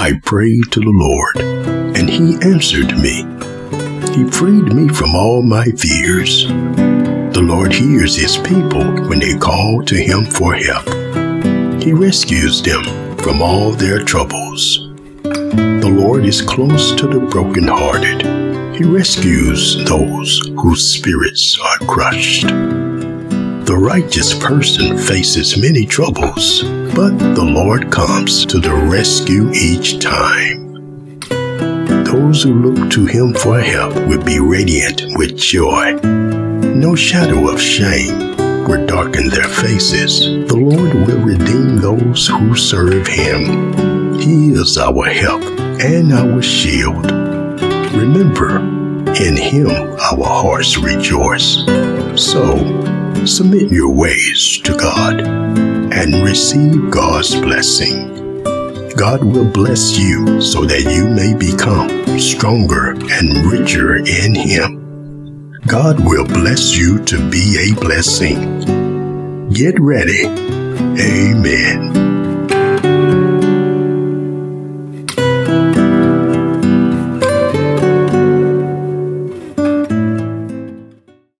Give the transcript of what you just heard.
I prayed to the Lord, and He answered me. He freed me from all my fears. The Lord hears His people when they call to Him for help. He rescues them from all their troubles. The Lord is close to the brokenhearted. He rescues those whose spirits are crushed. The righteous person faces many troubles, but the Lord comes to the rescue each time. Those who look to Him for help will be radiant with joy. No shadow of shame will darken their faces. The Lord will redeem those who serve Him. He is our help and our shield. Remember, in Him our hearts rejoice. So, submit your ways to God and receive God's blessing. God will bless you so that you may become stronger and richer in Him. God will bless you to be a blessing. Get ready. Amen.